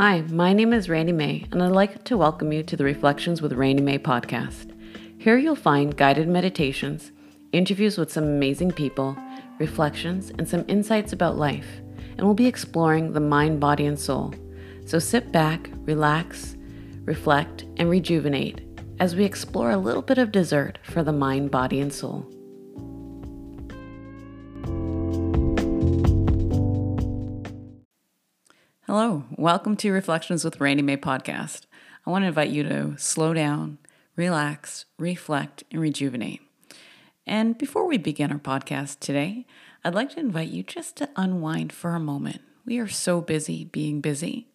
Hi, my name is Randy May, and I'd like to welcome you to the Reflections with Randy May podcast. Here you'll find guided meditations, interviews with some amazing people, reflections, and some insights about life, and we'll be exploring the mind, body, and soul. So sit back, relax, reflect, and rejuvenate as we explore a little bit of dessert for the mind, body, and soul. Hello, welcome to Reflections with Randy May podcast. I want to invite you to slow down, relax, reflect, and rejuvenate. And before we begin our podcast today, I'd like to invite you just to unwind for a moment. We are so busy being busy.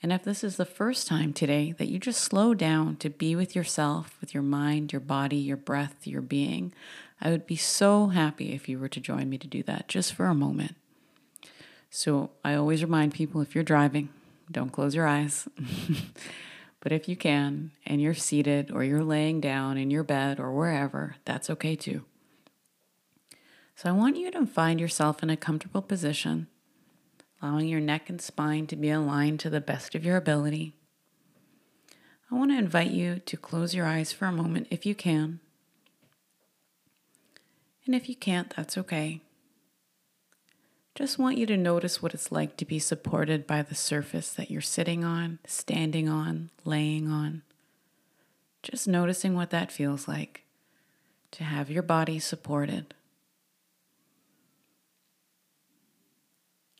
And if this is the first time today that you just slow down to be with yourself, with your mind, your body, your breath, your being, I would be so happy if you were to join me to do that just for a moment. So I always remind people if you're driving, don't close your eyes. but if you can, and you're seated or you're laying down in your bed or wherever, that's okay too. So I want you to find yourself in a comfortable position, allowing your neck and spine to be aligned to the best of your ability. I want to invite you to close your eyes for a moment if you can. And if you can't, that's okay. Just want you to notice what it's like to be supported by the surface that you're sitting on, standing on, laying on. Just noticing what that feels like to have your body supported.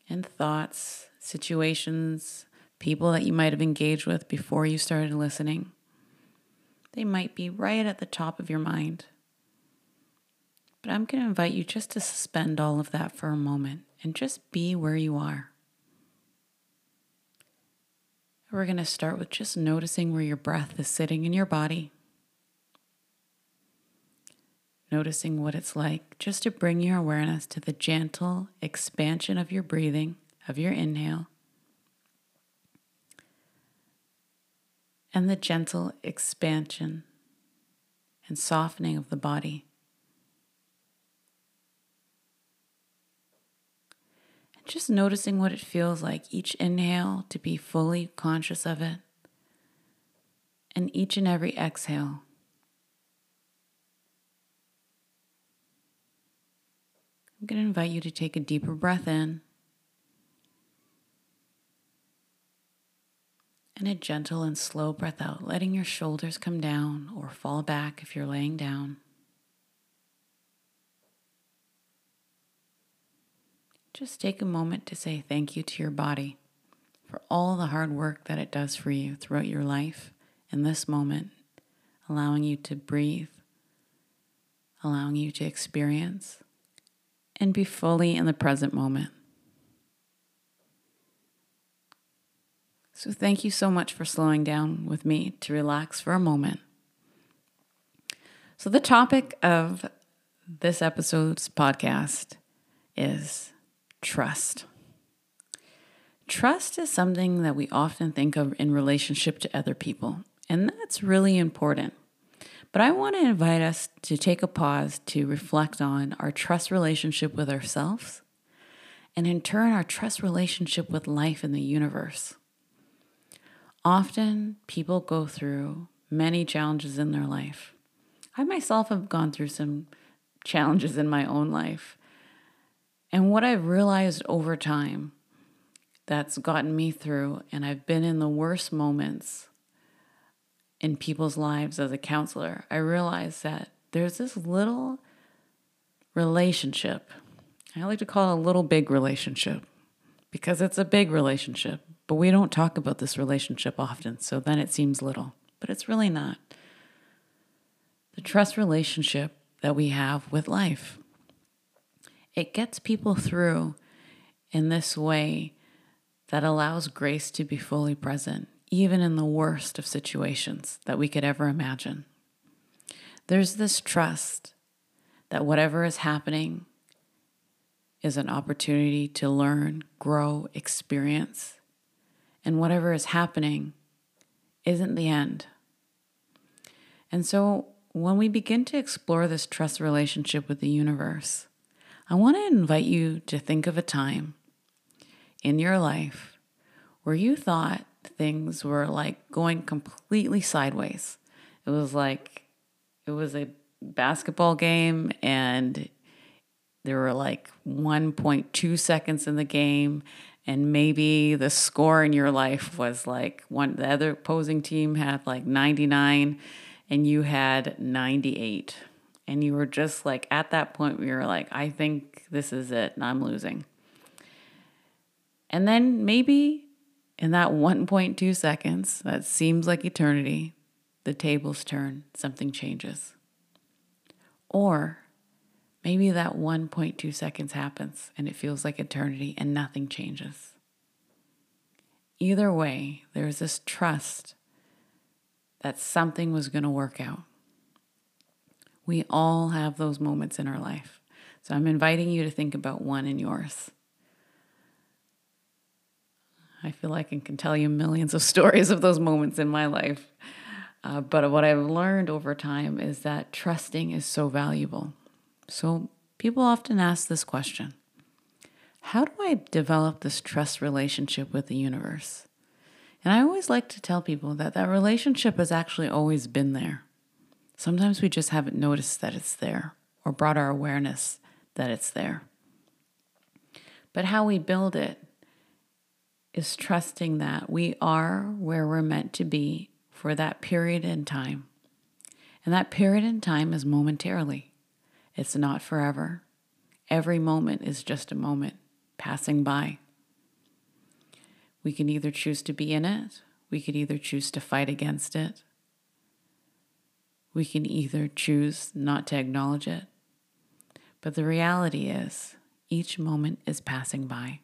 And thoughts, situations, people that you might have engaged with before you started listening, they might be right at the top of your mind. But I'm going to invite you just to suspend all of that for a moment and just be where you are. We're going to start with just noticing where your breath is sitting in your body. Noticing what it's like just to bring your awareness to the gentle expansion of your breathing, of your inhale, and the gentle expansion and softening of the body. Just noticing what it feels like each inhale to be fully conscious of it, and each and every exhale. I'm going to invite you to take a deeper breath in and a gentle and slow breath out, letting your shoulders come down or fall back if you're laying down. Just take a moment to say thank you to your body for all the hard work that it does for you throughout your life in this moment, allowing you to breathe, allowing you to experience, and be fully in the present moment. So, thank you so much for slowing down with me to relax for a moment. So, the topic of this episode's podcast is trust. Trust is something that we often think of in relationship to other people, and that's really important. But I want to invite us to take a pause to reflect on our trust relationship with ourselves and, in turn, our trust relationship with life and the universe. Often, people go through many challenges in their life. I myself have gone through some challenges in my own life. And what I've realized over time that's gotten me through, and I've been in the worst moments in people's lives as a counselor, I realized that there's this little relationship. I like to call it a little big relationship because it's a big relationship, but we don't talk about this relationship often, so then it seems little, but it's really not. The trust relationship that we have with life. It gets people through in this way that allows grace to be fully present, even in the worst of situations that we could ever imagine. There's this trust that whatever is happening is an opportunity to learn, grow, experience, and whatever is happening isn't the end. And so when we begin to explore this trust relationship with the universe, I want to invite you to think of a time in your life where you thought things were like going completely sideways. It was like it was a basketball game and there were like 1.2 seconds in the game and maybe the score in your life was like one the other opposing team had like 99 and you had 98 and you were just like at that point where you're like i think this is it and i'm losing. And then maybe in that 1.2 seconds that seems like eternity the tables turn something changes. Or maybe that 1.2 seconds happens and it feels like eternity and nothing changes. Either way there's this trust that something was going to work out we all have those moments in our life. So I'm inviting you to think about one in yours. I feel like I can tell you millions of stories of those moments in my life. Uh, but what I've learned over time is that trusting is so valuable. So people often ask this question How do I develop this trust relationship with the universe? And I always like to tell people that that relationship has actually always been there. Sometimes we just haven't noticed that it's there or brought our awareness that it's there. But how we build it is trusting that we are where we're meant to be for that period in time. And that period in time is momentarily, it's not forever. Every moment is just a moment passing by. We can either choose to be in it, we could either choose to fight against it, we can either choose not to acknowledge it, but the reality is each moment is passing by.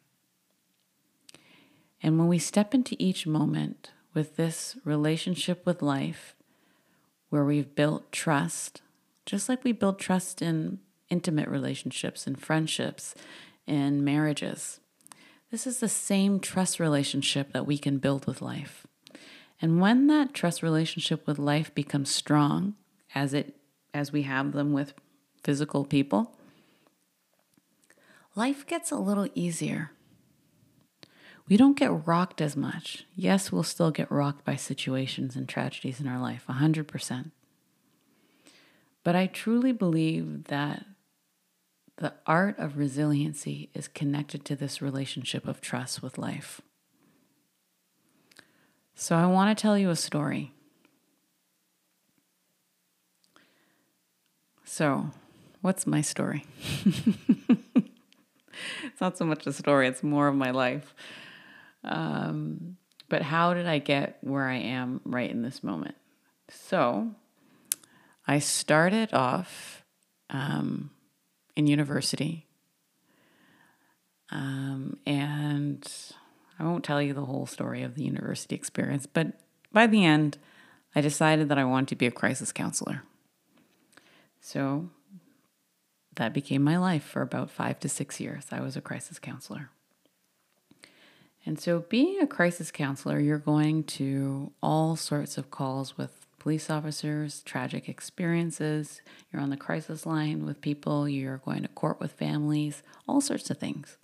And when we step into each moment with this relationship with life, where we've built trust, just like we build trust in intimate relationships and friendships and marriages, this is the same trust relationship that we can build with life. And when that trust relationship with life becomes strong, as it as we have them with physical people, life gets a little easier. We don't get rocked as much. Yes, we'll still get rocked by situations and tragedies in our life, 100%. But I truly believe that the art of resiliency is connected to this relationship of trust with life. So I want to tell you a story. So, what's my story? it's not so much a story, it's more of my life. Um, but how did I get where I am right in this moment? So, I started off um, in university. Um, and I won't tell you the whole story of the university experience, but by the end, I decided that I wanted to be a crisis counselor. So that became my life for about five to six years. I was a crisis counselor. And so, being a crisis counselor, you're going to all sorts of calls with police officers, tragic experiences. You're on the crisis line with people. You're going to court with families, all sorts of things.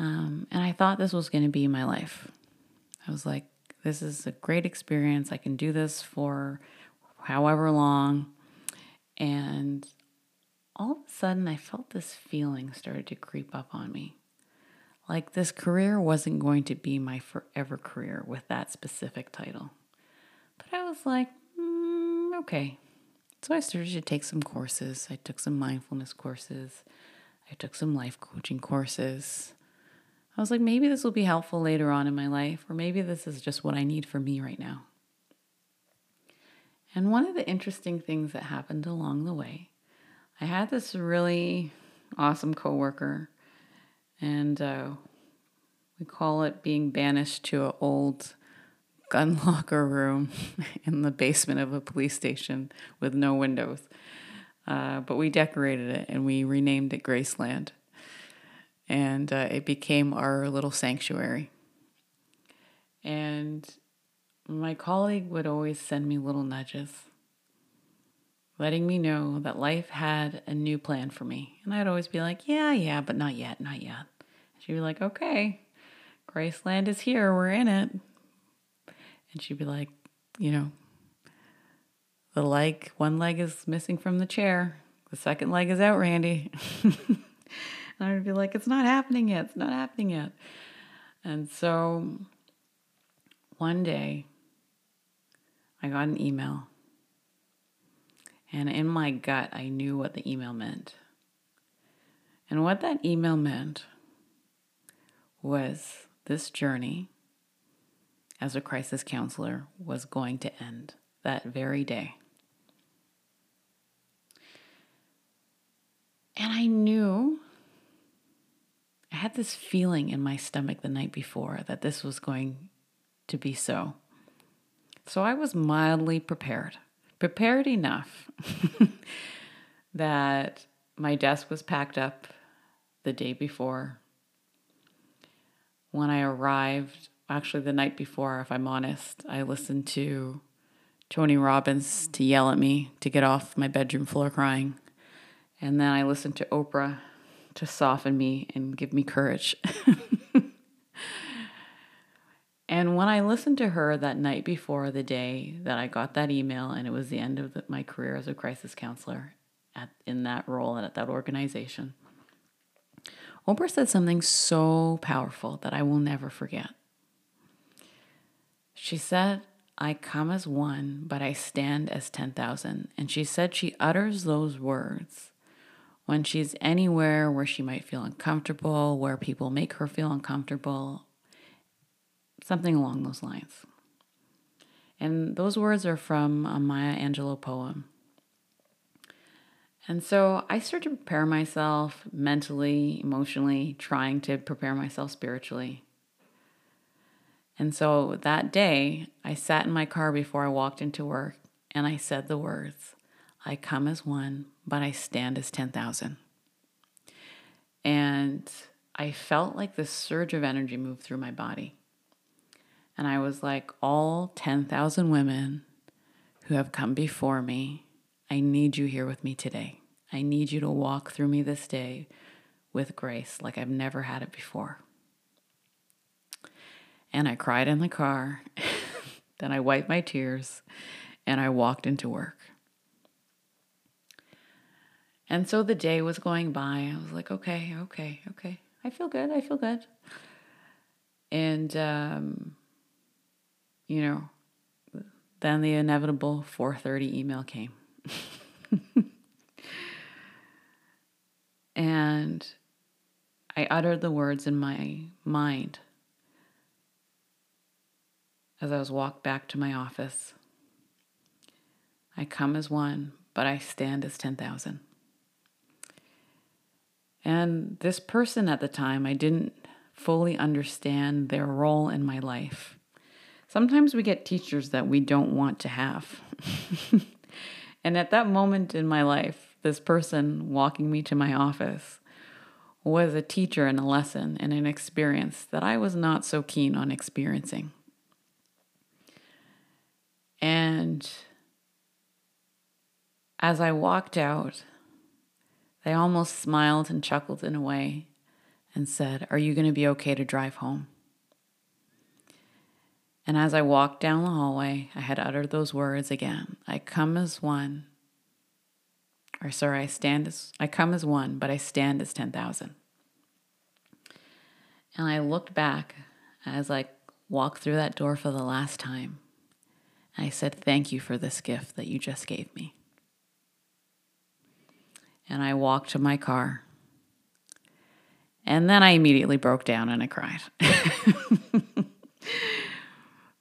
Um, and I thought this was going to be my life. I was like, this is a great experience. I can do this for however long. And all of a sudden, I felt this feeling started to creep up on me. Like this career wasn't going to be my forever career with that specific title. But I was like, mm, okay. So I started to take some courses. I took some mindfulness courses. I took some life coaching courses. I was like, maybe this will be helpful later on in my life, or maybe this is just what I need for me right now. And one of the interesting things that happened along the way, I had this really awesome coworker, and uh, we call it being banished to an old gun locker room in the basement of a police station with no windows. Uh, but we decorated it and we renamed it Graceland. And uh, it became our little sanctuary. And my colleague would always send me little nudges, letting me know that life had a new plan for me. And I'd always be like, yeah, yeah, but not yet, not yet. She'd be like, okay, Graceland is here, we're in it. And she'd be like, you know, the leg, one leg is missing from the chair. The second leg is out, Randy. and I'd be like, it's not happening yet. It's not happening yet. And so one day I got an email. And in my gut, I knew what the email meant. And what that email meant was this journey as a crisis counselor was going to end that very day. And I knew, I had this feeling in my stomach the night before that this was going to be so. So I was mildly prepared, prepared enough that my desk was packed up the day before. When I arrived, actually the night before, if I'm honest, I listened to Tony Robbins to yell at me to get off my bedroom floor crying. And then I listened to Oprah to soften me and give me courage. and when I listened to her that night before the day that I got that email, and it was the end of the, my career as a crisis counselor at, in that role and at that organization, Oprah said something so powerful that I will never forget. She said, I come as one, but I stand as 10,000. And she said she utters those words when she's anywhere where she might feel uncomfortable, where people make her feel uncomfortable, something along those lines. And those words are from a Maya Angelou poem. And so I started to prepare myself mentally, emotionally, trying to prepare myself spiritually. And so that day, I sat in my car before I walked into work and I said the words I come as one, but I stand as 10,000. And I felt like this surge of energy move through my body. And I was like, all 10,000 women who have come before me, I need you here with me today. I need you to walk through me this day with grace like I've never had it before. And I cried in the car. then I wiped my tears and I walked into work. And so the day was going by. I was like, okay, okay, okay. I feel good. I feel good. And, um, you know, then the inevitable 4:30 email came. and I uttered the words in my mind as I was walked back to my office. I come as one, but I stand as 10,000. And this person at the time, I didn't fully understand their role in my life. Sometimes we get teachers that we don't want to have. and at that moment in my life, this person walking me to my office was a teacher and a lesson and an experience that I was not so keen on experiencing. And as I walked out, they almost smiled and chuckled in a way and said, Are you going to be okay to drive home? And as I walked down the hallway, I had uttered those words again I come as one. Or, sorry, I stand as, I come as one, but I stand as 10,000. And I looked back as I walked through that door for the last time. I said, Thank you for this gift that you just gave me. And I walked to my car. And then I immediately broke down and I cried.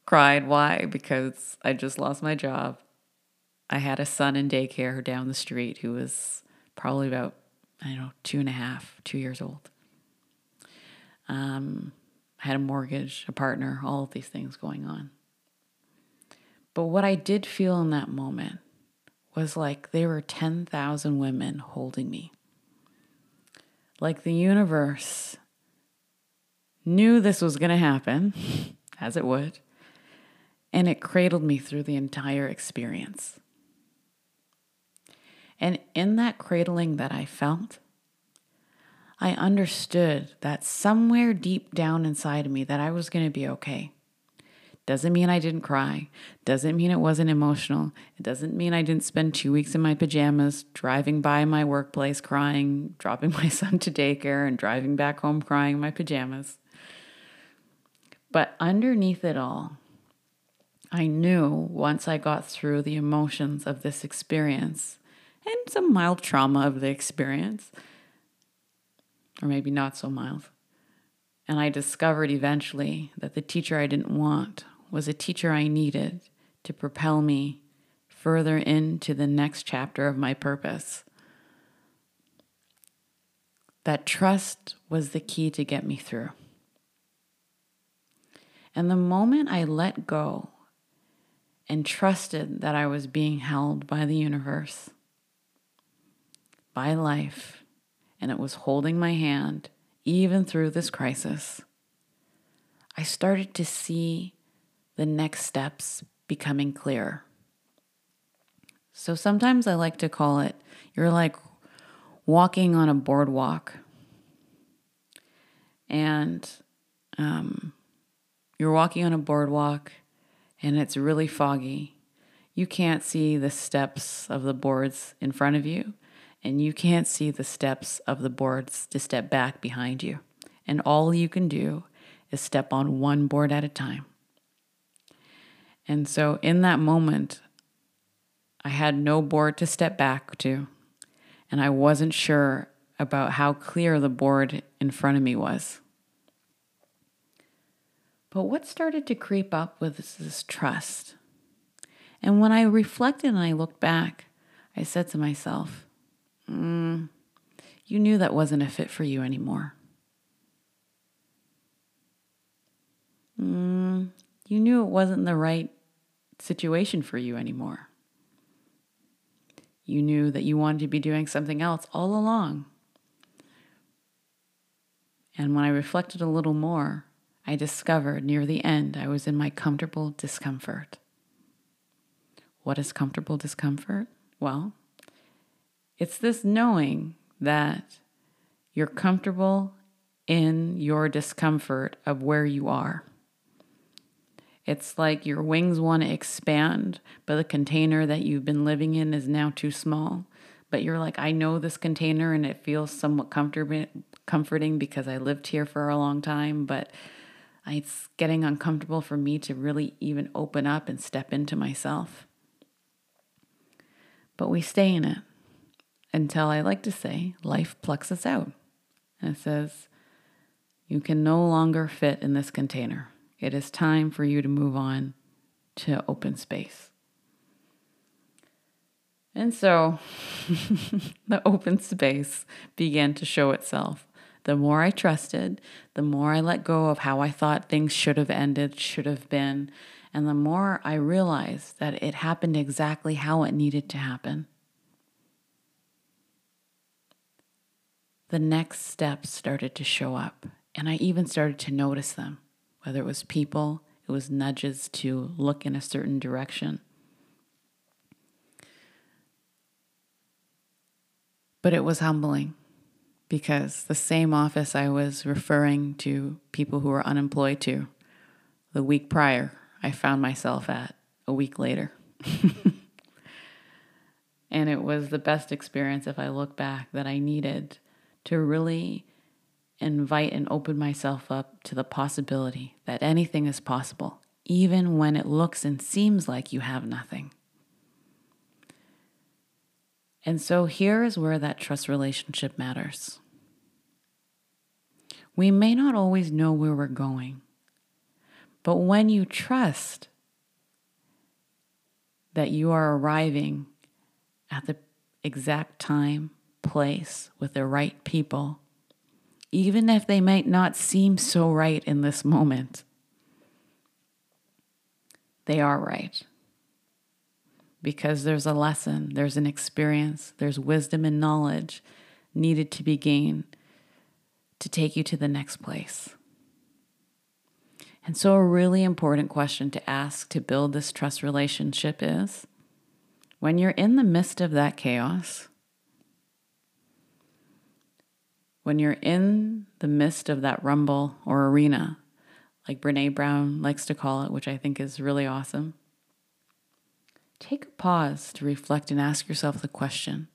cried. Why? Because I just lost my job. I had a son in daycare down the street who was probably about, I don't know, two and a half, two years old. Um, I had a mortgage, a partner, all of these things going on. But what I did feel in that moment was like there were 10,000 women holding me. Like the universe knew this was going to happen, as it would, and it cradled me through the entire experience. And in that cradling that I felt, I understood that somewhere deep down inside of me that I was going to be okay Doesn't mean I didn't cry. Doesn't mean it wasn't emotional. It doesn't mean I didn't spend two weeks in my pajamas driving by my workplace crying, dropping my son to daycare, and driving back home crying in my pajamas. But underneath it all, I knew once I got through the emotions of this experience and some mild trauma of the experience, or maybe not so mild. And I discovered eventually that the teacher I didn't want was a teacher I needed to propel me further into the next chapter of my purpose. That trust was the key to get me through. And the moment I let go and trusted that I was being held by the universe, by life, and it was holding my hand even through this crisis, I started to see the next steps becoming clear. So sometimes I like to call it you're like walking on a boardwalk. And um, you're walking on a boardwalk and it's really foggy. You can't see the steps of the boards in front of you, and you can't see the steps of the boards to step back behind you. And all you can do is step on one board at a time. And so in that moment, I had no board to step back to, and I wasn't sure about how clear the board in front of me was. But what started to creep up was this trust. And when I reflected and I looked back, I said to myself, mm, You knew that wasn't a fit for you anymore. Mm, you knew it wasn't the right situation for you anymore. You knew that you wanted to be doing something else all along. And when I reflected a little more, I discovered near the end I was in my comfortable discomfort. What is comfortable discomfort? Well, it's this knowing that you're comfortable in your discomfort of where you are. It's like your wings want to expand, but the container that you've been living in is now too small. But you're like, I know this container and it feels somewhat comforting because I lived here for a long time, but it's getting uncomfortable for me to really even open up and step into myself. But we stay in it until I like to say life plucks us out. And it says, You can no longer fit in this container. It is time for you to move on to open space. And so the open space began to show itself. The more I trusted, the more I let go of how I thought things should have ended, should have been, and the more I realized that it happened exactly how it needed to happen. The next steps started to show up, and I even started to notice them, whether it was people, it was nudges to look in a certain direction. But it was humbling because the same office I was referring to people who were unemployed to the week prior, I found myself at a week later. and it was the best experience, if I look back, that I needed to really invite and open myself up to the possibility that anything is possible, even when it looks and seems like you have nothing. And so here is where that trust relationship matters. We may not always know where we're going, but when you trust that you are arriving at the exact time, place, with the right people, even if they might not seem so right in this moment, they are right because there's a lesson, there's an experience, there's wisdom and knowledge needed to be gained to take you to the next place. And so, a really important question to ask to build this trust relationship is when you're in the midst of that chaos, when you're in the midst of that rumble or arena, like Brene Brown likes to call it, which I think is really awesome. Take a pause to reflect and ask yourself the question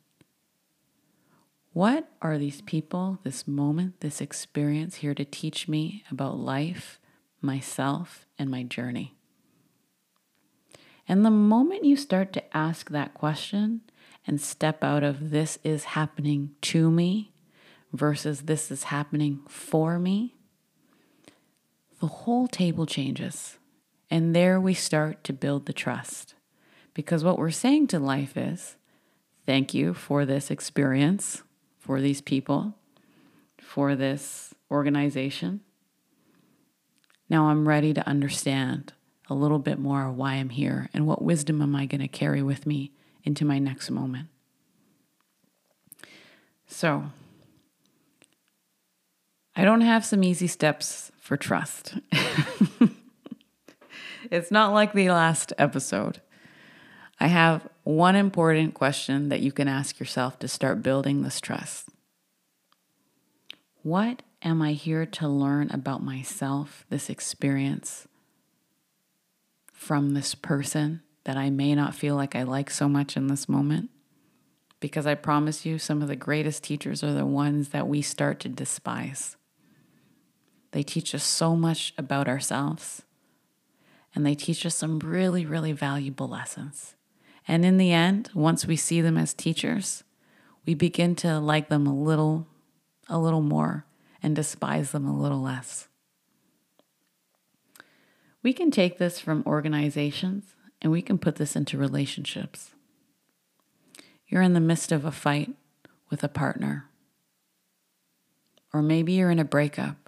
What are these people, this moment, this experience here to teach me about life, myself, and my journey? And the moment you start to ask that question and step out of this is happening to me versus this is happening for me, the whole table changes. And there we start to build the trust. Because what we're saying to life is thank you for this experience, for these people, for this organization. Now I'm ready to understand a little bit more why I'm here and what wisdom am I going to carry with me into my next moment. So, I don't have some easy steps for trust. it's not like the last episode. I have one important question that you can ask yourself to start building this trust. What am I here to learn about myself, this experience, from this person that I may not feel like I like so much in this moment? Because I promise you, some of the greatest teachers are the ones that we start to despise. They teach us so much about ourselves, and they teach us some really, really valuable lessons. And in the end, once we see them as teachers, we begin to like them a little, a little more and despise them a little less. We can take this from organizations and we can put this into relationships. You're in the midst of a fight with a partner, or maybe you're in a breakup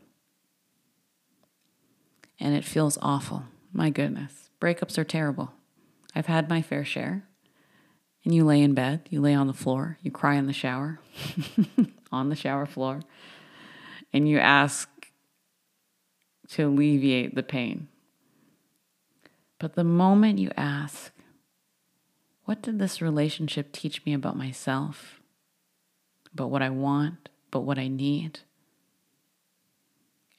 and it feels awful. My goodness, breakups are terrible. I've had my fair share. And you lay in bed, you lay on the floor, you cry in the shower, on the shower floor, and you ask to alleviate the pain. But the moment you ask, what did this relationship teach me about myself, about what I want, about what I need?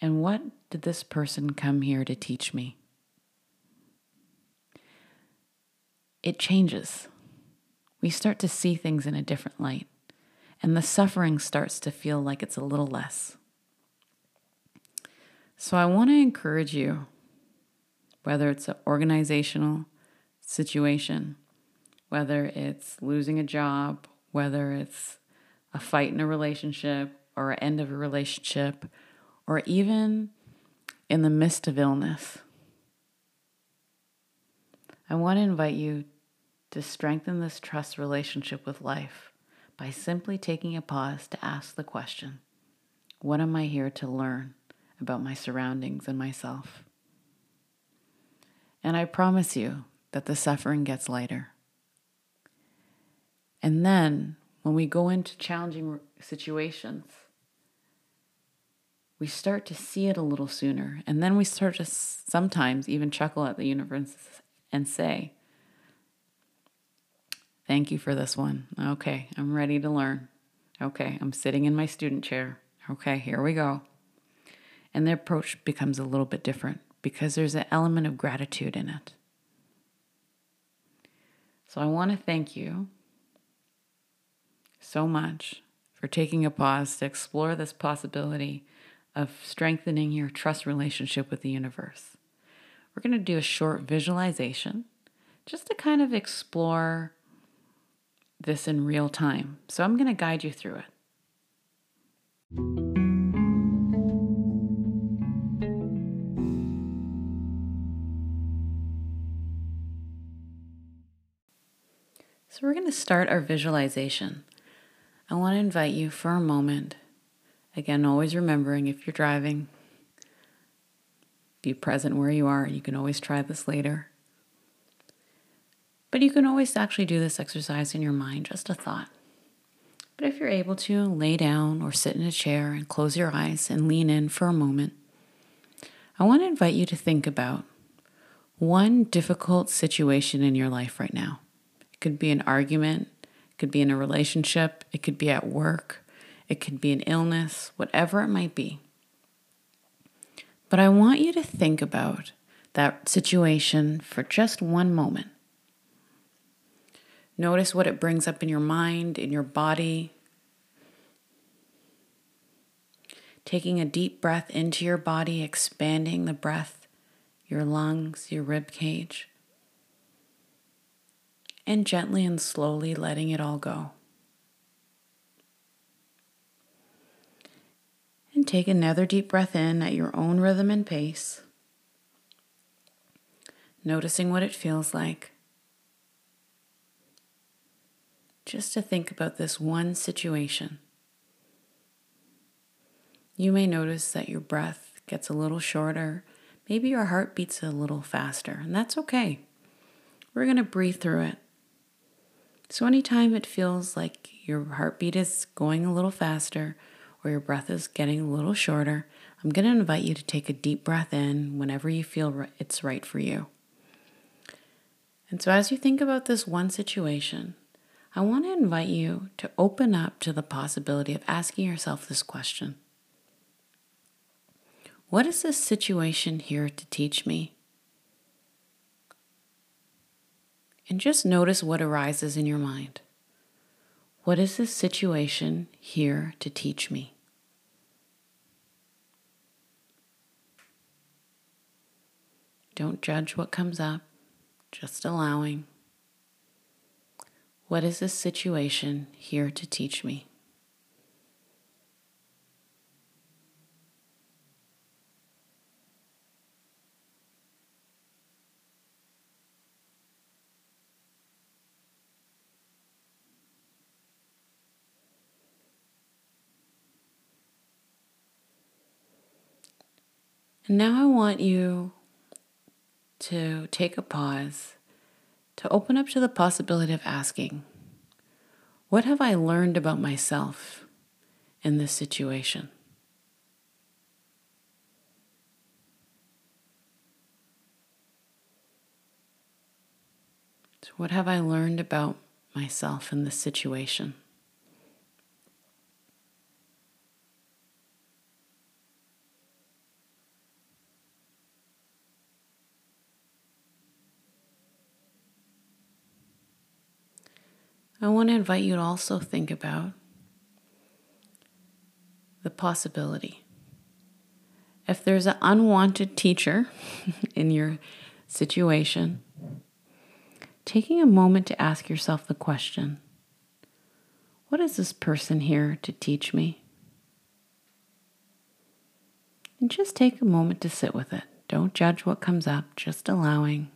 And what did this person come here to teach me? It changes. We start to see things in a different light, and the suffering starts to feel like it's a little less. So, I want to encourage you whether it's an organizational situation, whether it's losing a job, whether it's a fight in a relationship or an end of a relationship, or even in the midst of illness. I want to invite you to strengthen this trust relationship with life by simply taking a pause to ask the question What am I here to learn about my surroundings and myself? And I promise you that the suffering gets lighter. And then when we go into challenging situations, we start to see it a little sooner. And then we start to sometimes even chuckle at the universe and say, Thank you for this one. Okay, I'm ready to learn. Okay, I'm sitting in my student chair. Okay, here we go. And the approach becomes a little bit different because there's an element of gratitude in it. So I want to thank you so much for taking a pause to explore this possibility of strengthening your trust relationship with the universe. We're going to do a short visualization just to kind of explore this in real time. So I'm going to guide you through it. So, we're going to start our visualization. I want to invite you for a moment. Again, always remembering if you're driving, be present where you are. You can always try this later. But you can always actually do this exercise in your mind, just a thought. But if you're able to, lay down or sit in a chair and close your eyes and lean in for a moment. I want to invite you to think about one difficult situation in your life right now. It could be an argument, it could be in a relationship, it could be at work, it could be an illness, whatever it might be. But I want you to think about that situation for just one moment. Notice what it brings up in your mind, in your body. Taking a deep breath into your body, expanding the breath, your lungs, your rib cage, and gently and slowly letting it all go. And take another deep breath in at your own rhythm and pace, noticing what it feels like. just to think about this one situation. You may notice that your breath gets a little shorter. Maybe your heart beats a little faster, and that's okay. We're going to breathe through it. So, anytime it feels like your heartbeat is going a little faster or your breath is getting a little shorter, I'm going to invite you to take a deep breath in whenever you feel it's right for you. And so, as you think about this one situation, I want to invite you to open up to the possibility of asking yourself this question What is this situation here to teach me? And just notice what arises in your mind. What is this situation here to teach me? Don't judge what comes up, just allowing. What is this situation here to teach me? And now I want you to take a pause to open up to the possibility of asking, What have I learned about myself in this situation? So what have I learned about myself in this situation? I want to invite you to also think about the possibility. If there's an unwanted teacher in your situation, taking a moment to ask yourself the question What is this person here to teach me? And just take a moment to sit with it. Don't judge what comes up, just allowing.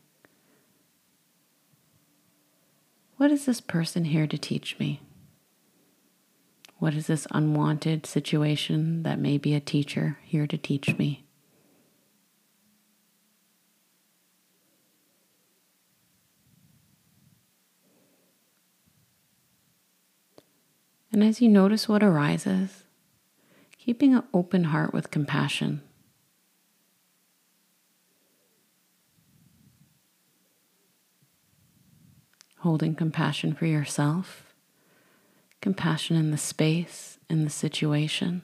What is this person here to teach me? What is this unwanted situation that may be a teacher here to teach me? And as you notice what arises, keeping an open heart with compassion holding compassion for yourself, compassion in the space, in the situation.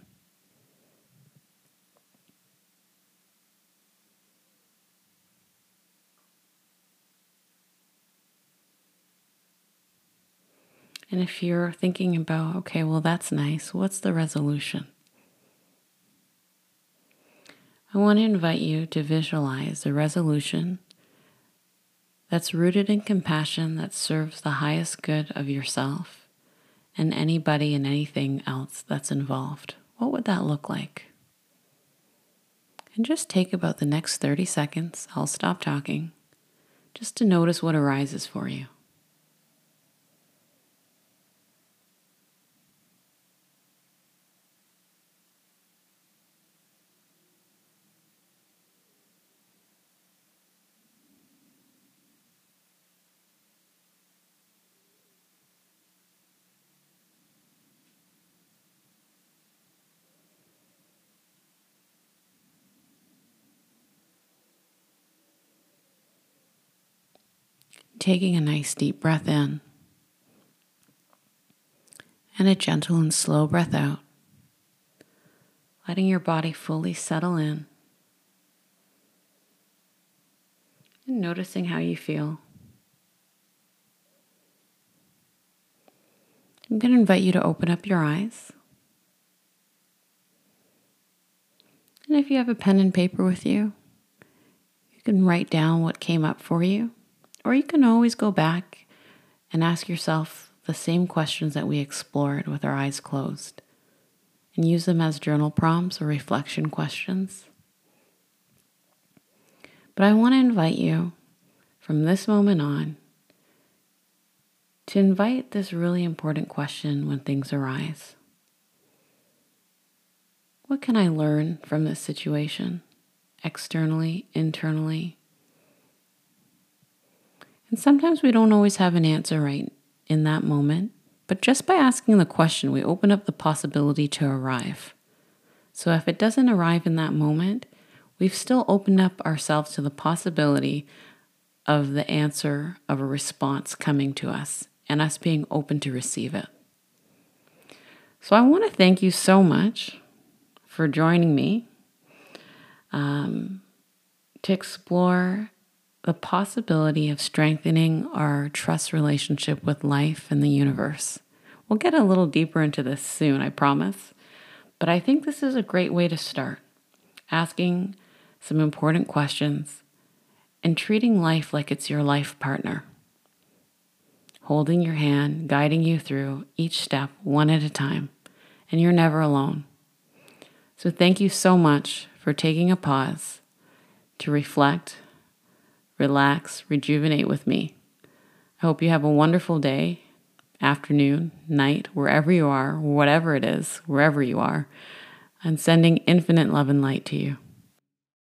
And if you're thinking about, okay, well, that's nice, what's the resolution? I want to invite you to visualize the resolution that's rooted in compassion that serves the highest good of yourself and anybody and anything else that's involved, what would that look like? And just take about the next 30 seconds, I'll stop talking, just to notice what arises for you. Taking a nice deep breath in and a gentle and slow breath out, letting your body fully settle in. And noticing how you feel. I'm going to invite you to open up your eyes. And if you have a pen and paper with you, you can write down what came up for you, or you can always go back and ask yourself the same questions that we explored with our eyes closed and use them as journal prompts or reflection questions. But I want to invite you from this moment on to invite this really important question when things arise. What can I learn from this situation, externally, internally? And sometimes we don't always have an answer right in that moment, but just by asking the question, we open up the possibility to arrive. So if it doesn't arrive in that moment, we've still opened up ourselves to the possibility of the answer of a response coming to us and us being open to receive it. So I want to thank you so much for joining me um, to explore the possibility of strengthening our trust relationship with life and the universe. We'll get a little deeper into this soon, I promise. But I think this is a great way to start asking some important questions and treating life like it's your life partner holding your hand, guiding you through each step one at a time, and you're never alone. So, thank you so much for taking a pause to reflect, relax, rejuvenate with me. I hope you have a wonderful day, afternoon, night, wherever you are, whatever it is, wherever you are, and sending infinite love and light to you.